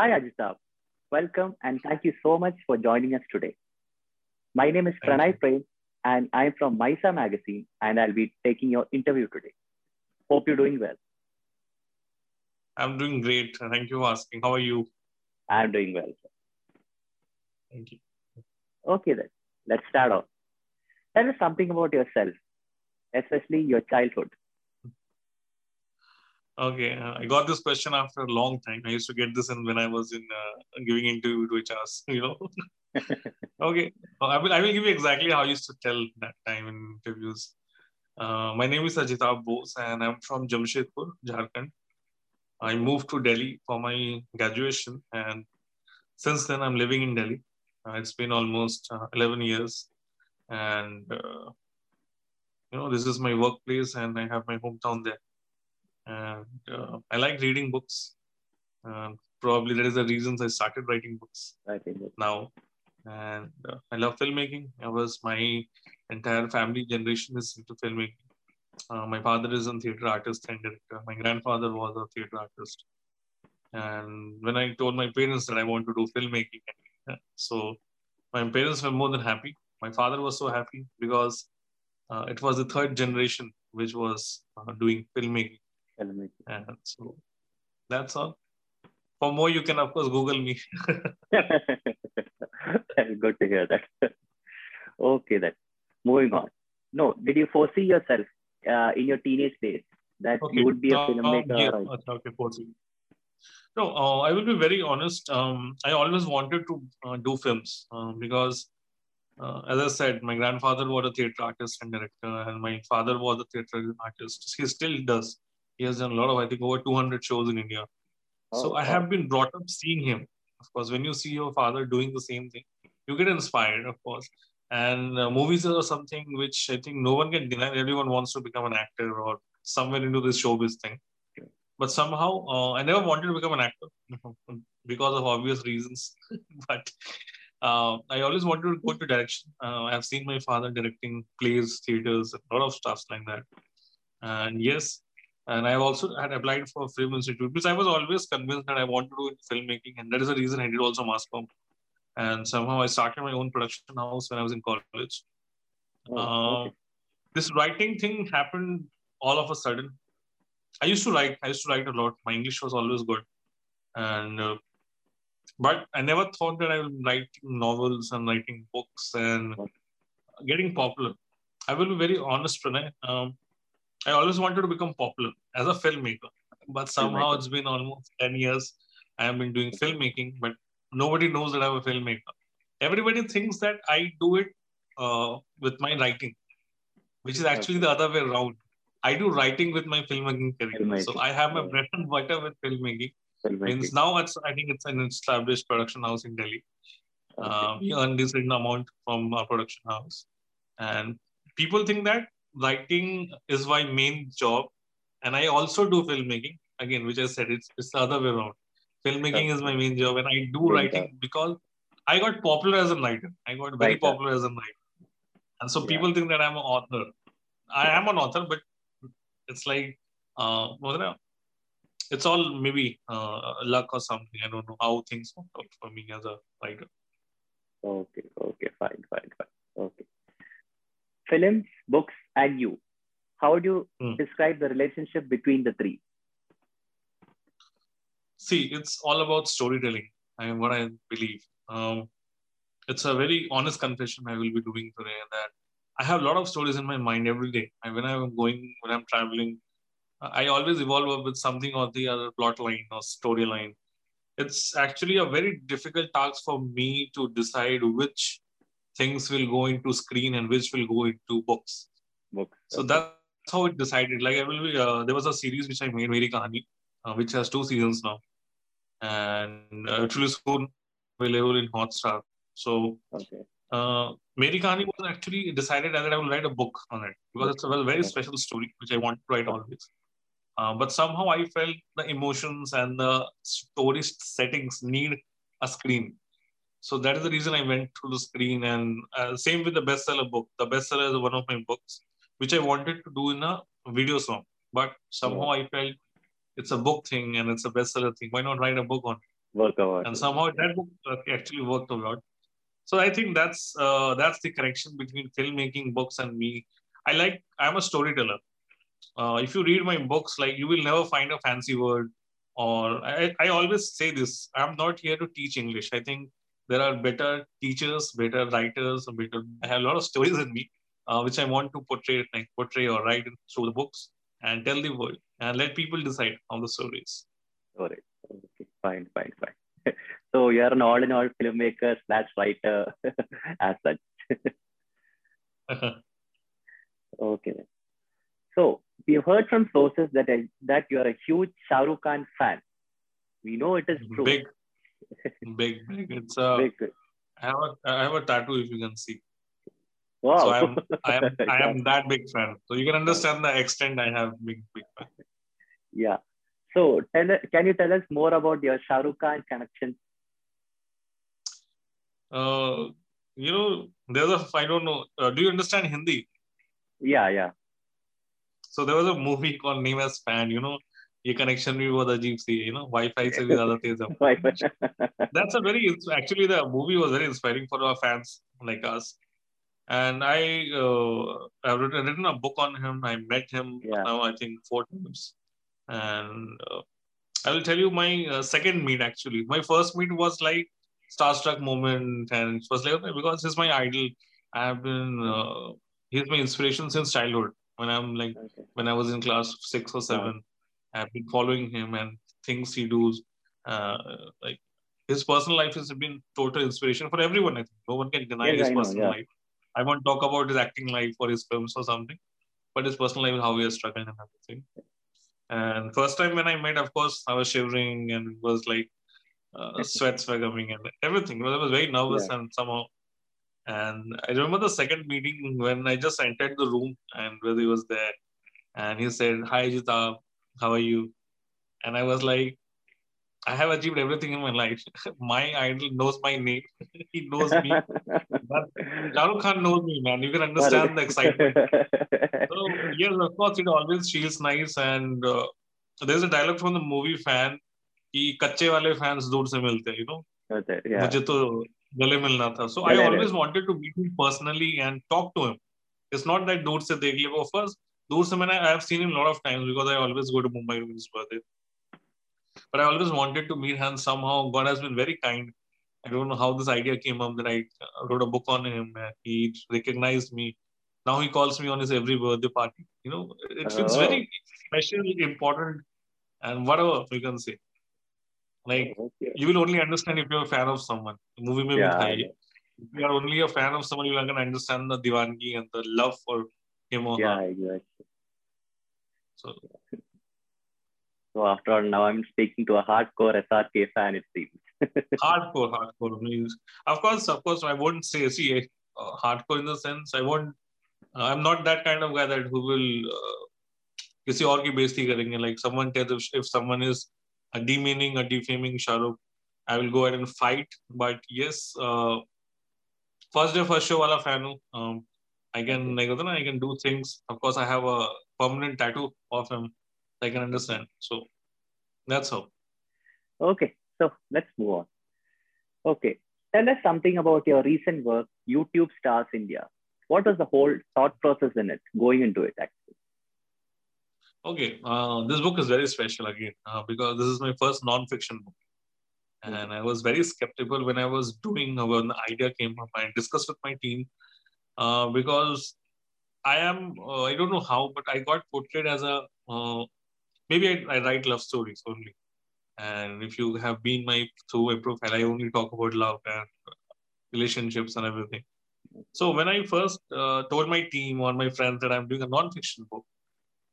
Hi, Ajitab. Welcome and thank you so much for joining us today. My name is Pranay. Prem and I'm from Maisa Magazine and I'll be taking your interview today. Hope you're doing well. I'm doing great. Thank you for asking. How are you? I'm doing well. Thank you. Okay, then let's start off. Tell us something about yourself, especially your childhood. Okay, uh, I got this question after a long time. I used to get this in when I was in uh, giving interview to HRs, you know. okay, Uh, I will I will give you exactly how I used to tell that time in interviews. Uh, my name is Ajitab Bose and I'm from Jamshedpur, Jharkhand. I moved to Delhi for my graduation and since then I'm living in Delhi. Uh, it's been almost uh, 11 years and uh, you know this is my workplace and I have my hometown there. And uh, I like reading books. Um, probably that is the reasons I started writing books now. And uh, I love filmmaking. I was my entire family generation is into filmmaking. Uh, my father is a theater artist and director. My grandfather was a theater artist. And when I told my parents that I want to do filmmaking, uh, so my parents were more than happy. My father was so happy because uh, it was the third generation which was uh, doing filmmaking. And so that's all. For more, you can of course Google me. Good to hear that. okay, then moving on. No, did you foresee yourself uh, in your teenage days that you would be a uh, filmmaker? yeah, or- okay, okay. No, uh, I will be very honest. Um, I always wanted to uh, do films uh, because, uh, as I said, my grandfather was a theater artist and director, and my father was a theater artist. He still does. He has done a lot of, I think, over 200 shows in India. So Oh, I wow. have been brought up seeing him. Of course, when you see your father doing the same thing, you get inspired, of course. And uh, movies are something which I think no one can deny. Everyone wants to become an actor or somewhere into this showbiz thing. But somehow, uh, I never wanted to become an actor because of obvious reasons. but uh, I always wanted to go to direction. Uh, I have seen my father directing plays, theaters, a lot of stuff like that. And yes, and I also had applied for Film Institute because I was always convinced that I want to do filmmaking, and that is the reason I did also mass comm. And somehow I started my own production house when I was in college. Oh, Uh, okay. This writing thing happened all of a sudden. I used to write. I used to write a lot. My English was always good, and uh, but I never thought that I would write novels and writing books and getting popular. I will be very honest, Pranay. Um, I always wanted to become popular as a filmmaker, but somehow Filmmaker. it's been almost 10 years I have been doing filmmaking, but nobody knows that I'm a filmmaker. Everybody thinks that I do it uh, with my writing, which is actually Okay. the other way around. I do writing with my filmmaking career. So I have my bread and butter with filmmaking. Filmmaking. Means now it's I think it's an established production house in Delhi. Okay. Uh, we earn this certain amount from our production house, and people think that writing is my main job, and I also do filmmaking. Again, which I said, it's it's the other way around. Filmmaking is my main job, and I do Main writing because I got popular as a writer. I got very popular as a writer, and so Yeah. people think that I'm an author. I am an author, but it's like uh, what do I- it's all maybe uh, luck or something. I don't know how things work out for me as a writer. Okay, okay, fine, fine, fine. Okay. Films, books, and you. How would you Hmm. describe the relationship between the three? See, it's all about storytelling. I mean what I believe. Um, it's a very honest confession I will be doing today that I have a lot of stories in my mind every day. And when I'm going, when I'm traveling, I always evolve up with something or the other plot line or storyline. It's actually a very difficult task for me to decide which things will go into screen and which will go into books. Books. So that's how it decided. Like I will be, uh, there was a series which I made, Meri Kahani, uh, which has two seasons now, and uh, it will soon available in Hotstar. So Okay. uh, Meri Kahani was actually decided that I will write a book on it because it's a well, very special story which I want to write always. Uh, but somehow I felt the emotions and the story settings need a screen. So that is the reason I went to the screen. And uh, same with the bestseller book. The bestseller is one of my books, which I wanted to do in a video song. But somehow I felt it's a book thing and it's a bestseller thing. Why not write a book on it? work out. And somehow that book actually worked a lot. So I think that's uh, that's the connection between filmmaking, books, and me. I like I'm a storyteller. Uh, if you read my books, like you will never find a fancy word. Or I, I always say this: I'm not here to teach English. I think there are better teachers, better writers, better. I have a lot of stories in me, uh, which I want to portray, like portray or write through the books and tell the world and let people decide on the stories. All right. Okay. Fine. Fine. Fine. so you are an all-in-all filmmaker slash writer as such. okay. So we've heard from sources that I, that you are a huge Shah Rukh Khan fan. We know it is true. Big, big, big. It's a. Big. I have a I have a tattoo if you can see. Wow. So I'm I am I am that big fan. So you can understand the extent I have big big fan. Yeah. So tell can you tell us more about your Shah Rukh Khan connection? Uh, you know, there's a I don't know. Uh, do you understand Hindi? Yeah, yeah. So there was a movie called Name as Fan. You know, ये connection भी बहुत अजीब सी you know Wi-Fi से भी ज़्यादा तेज है. That's a very actually the movie was very inspiring for our fans like us and I uh, I've written, written, a book on him. I met him yeah. now I think four times, and uh, I will tell you my uh, second meet actually. My first meet was like starstruck moment, and it was like because he's my idol. I have been uh, he's my inspiration since childhood. When I'm like okay. when I was in class six or seven, yeah. I've been following him and things he does. Uh, like his personal life has been total inspiration for everyone. I think no one can deny yes, his personal yeah. life I won't talk about his acting life or his films or something, but his personal life, how he is struggling and everything. And first time when I met, of course, I was shivering and was like uh, sweats were coming and everything. I was very nervous yeah. and somehow. And I remember the second meeting when I just entered the room and he was there, and he said, "Hi, Jita, how are you?" And I was like, I have achieved everything in my life. my idol knows my name. he knows me. but Shahrukh Khan knows me, man. You can understand the excitement. so, yes, of course, it always feels nice. And uh, there's a dialogue from the movie fan कि कच्चे वाले fans दूर से मिलते हैं you know मुझे तो गले मिलना था सो I always wanted to meet him personally and talk to him it's not that दूर से देख लिया फर्स्ट दूर से मैंने I have seen him lot of times because I always go to Mumbai to his birthday but I always wanted to meet him. Somehow, God has been very kind. I don't know how this idea came up that I uh, wrote a book on him. He recognized me. Now he calls me on his every birthday party. You know, it oh. feels oh. very special, important, and whatever you can say. Like okay. you will only understand if you're a fan of someone. The movie may yeah, be If you are only a fan of someone, you're not gonna understand the divangi and the love for him or yeah, her. exactly. So so after all, now I'm speaking to a hardcore SRK fan, it seems. hardcore, hardcore means, of course, of course, I won't say see uh, hardcore in the sense I won't. Uh, I'm not that kind of guy that who will uh, किसी और की बेइज्जती करेंगे like someone tells if, if someone is a demeaning or defaming Shahrukh I will go ahead and fight but yes uh, first day first show wala fan हूँ um, I can like I can do things of course I have a permanent tattoo of him I can understand. So that's how. Okay, so let's move on. Okay, tell us something about your recent work, YouTube Stars India. What was the whole thought process in it, going into it actually? Okay, uh, this book is very special again uh, because this is my first non-fiction book. Hmm. And I was very skeptical when I was doing uh, when the idea came up. I discussed with my team uh, because I am uh, I don't know how, but I got portrayed as a uh, maybe I, I write love stories only. And if you have been my through my profile, I only talk about love and relationships and everything. So when I first uh, told my team or my friends that I'm doing a non-fiction book,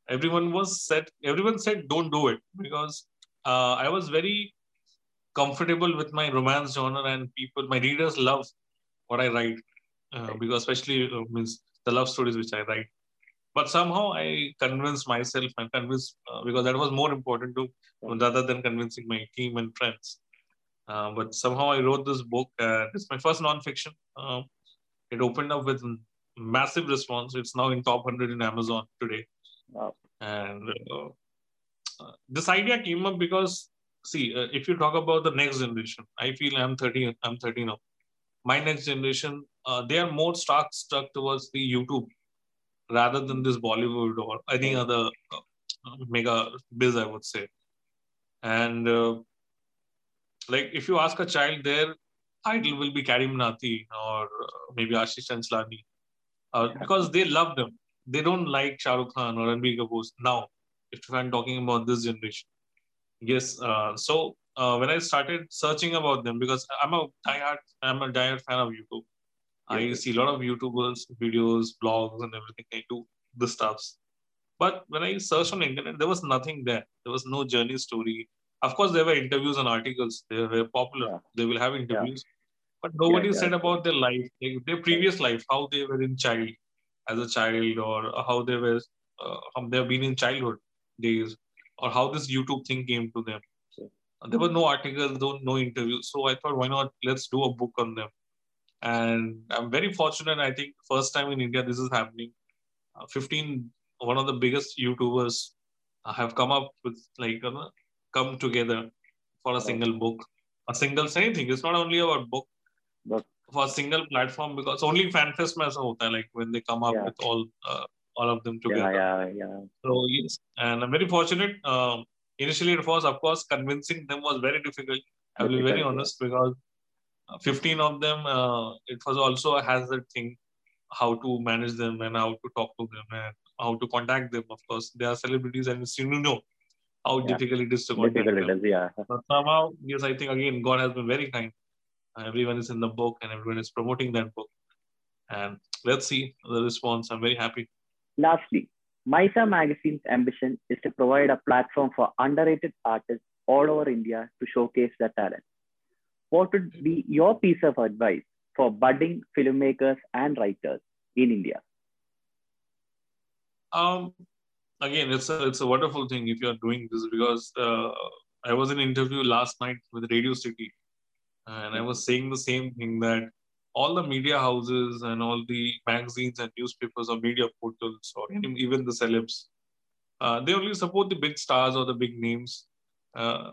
everyone was said everyone said don't do it because uh, I was very comfortable with my romance genre and people my readers love what I write uh, because especially uh, means the love stories which I write. But somehow I convinced myself and convinced uh, because that was more important to rather than convincing my team and friends. Uh, but somehow I wrote this book. Uh, it's my first nonfiction. Uh, it opened up with massive response. It's now in top 100 in Amazon today. Wow. And uh, uh, this idea came up because see, uh, if you talk about the next generation, I feel I'm 30, I'm 30 now. My next generation, uh, they are more stuck stuck towards the YouTube rather than this Bollywood or any other uh, mega biz, I would say. And uh, like, if you ask a child, their idol will be CarryMinati or uh, maybe Ashish Chanchlani, uh, because they love them. They don't like Shah Rukh Khan or Ranbir Kapoor now. If I'm talking about this generation, yes. Uh, so uh, when I started searching about them, because I'm a diehard, I'm a diehard fan of YouTube. I see a lot of YouTubers, videos, blogs, and everything. I do the stuffs. But when I searched on the internet, there was nothing there. There was no journey story. Of course, there were interviews and articles. They were popular. Yeah. They will have interviews. Yeah. But nobody yeah, said about their life, like their previous life, how they were in child, as a child, or how they were, uh, how they've been in childhood days, or how this YouTube thing came to them. There were no articles, no, no interviews. So I thought, why not? Let's do a book on them and I'm very fortunate. I think first time in India this is happening. Uh, 15, one of the biggest YouTubers uh, have come up with like come together for a single book, a single thing. It's not only about book, but for a single platform because only FanFest mein aisa hai, like when they come up yeah. with all uh, all of them together. Yeah, yeah, yeah. So yes, and I'm very fortunate. Um, initially, it was of course convincing them was very difficult. I will be very honest because 15 of them, uh, it was also a hazard thing how to manage them and how to talk to them and how to contact them. Of course, they are celebrities and you know how yeah. difficult it is to contact difficult them. It is, yeah. But somehow, yes, I think again, God has been very kind. Everyone is in the book and everyone is promoting that book. And let's see the response. I'm very happy. Lastly, Mysa Magazine's ambition is to provide a platform for underrated artists all over India to showcase their talent what would be your piece of advice for budding filmmakers and writers in India? Um, again, it's a it's a wonderful thing if you are doing this because uh, I was in an interview last night with Radio City, and I was saying the same thing that all the media houses and all the magazines and newspapers or media portals or even the celebs, uh, they only support the big stars or the big names. Uh,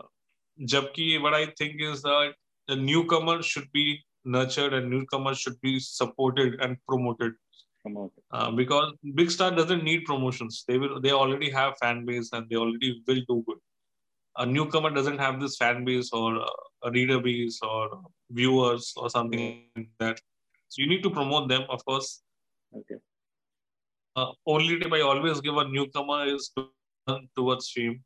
Jabki, what I think is that the newcomer should be nurtured and newcomers should be supported and promoted. Uh, because big star doesn't need promotions. They will. They already have fan base and they already will do good. A newcomer doesn't have this fan base or a reader base or viewers or something like that. So you need to promote them, of course. Okay. Uh, only tip I always give a newcomer is to run towards fame.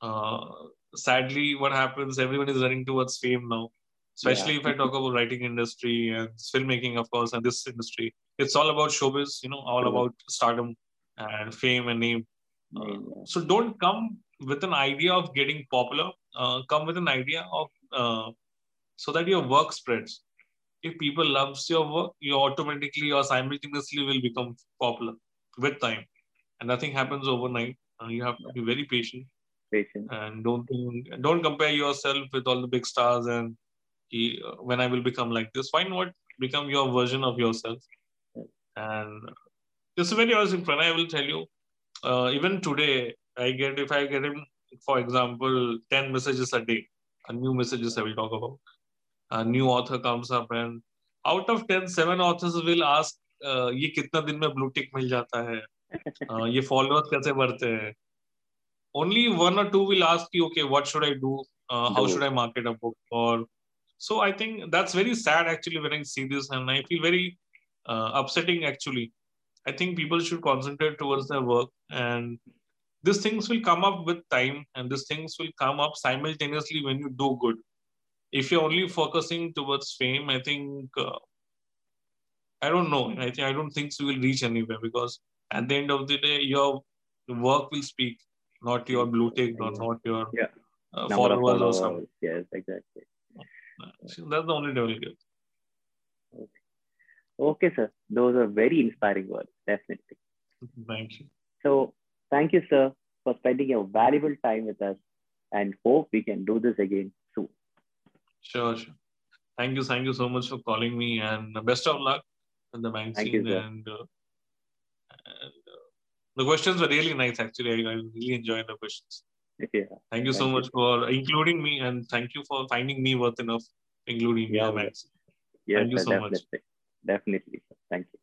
Uh, sadly, what happens, everyone is running towards fame now. Especially yeah. if I talk about writing industry and filmmaking, of course, and this industry. It's all about showbiz, you know, all about stardom and fame and name. Uh, so don't come with an idea of getting popular. Uh, come with an idea of uh, so that your work spreads. If people loves your work, you automatically or simultaneously will become popular with time, and nothing happens overnight. Uh, you have to be very patient patient and don't think, don't compare yourself with all the big stars and he, when I will become like this. Why not become your version of yourself? And this is very honest in front. I will tell you. Uh, even today, I get if I get him, for example, ten messages a day, a new messages I will talk about. A new author comes up and out of 10, seven authors will ask, uh, ये कितना दिन में blue tick मिल जाता है uh, ये followers कैसे बढ़ते हैं only one or two will ask you, okay, what should I do? Uh, how should I market a book? Or so I think that's very sad actually when I see this, and I feel very uh, upsetting actually. I think people should concentrate towards their work, and these things will come up with time, and these things will come up simultaneously when you do good. If you're only focusing towards fame, I think uh, I don't know. I think I don't think you will reach anywhere because at the end of the day, your work will speak not your blue tick or not your yeah. uh, followers, followers, or something. Yes, exactly. So that's the only gives. Okay. okay, sir. Those are very inspiring words, definitely. Thank you. So, thank you, sir, for spending your valuable time with us and hope we can do this again soon. Sure, sure. Thank you. Thank you so much for calling me and best of luck in the magazine. You, and, uh, and the questions were really nice, actually. I, I really enjoyed the questions. Yeah. Thank you so Thank you. much for including me, and thank you for finding me worth enough including me Yeah, yeah. magazine. Yes, Thank you so much. definitely. Definitely. Thank you.